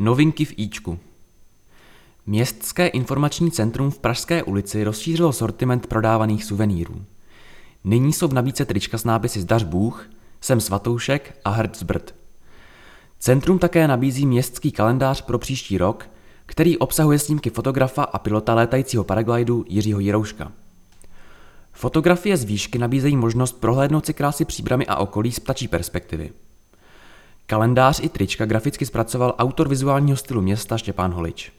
Novinky v Íčku Městské informační centrum v Pražské ulici rozšířilo sortiment prodávaných suvenýrů. Nyní jsou v nabídce trička s nápisy Zdař Bůh, Jsem Svatoušek a Hrd Zbrd. Centrum také nabízí městský kalendář pro příští rok, který obsahuje snímky fotografa a pilota létajícího paraglidu Jiřího Jirouška. Fotografie z výšky nabízejí možnost prohlédnout si krásy příbramy a okolí z ptačí perspektivy. Kalendář i trička graficky zpracoval autor vizuálního stylu města Štěpán Holič.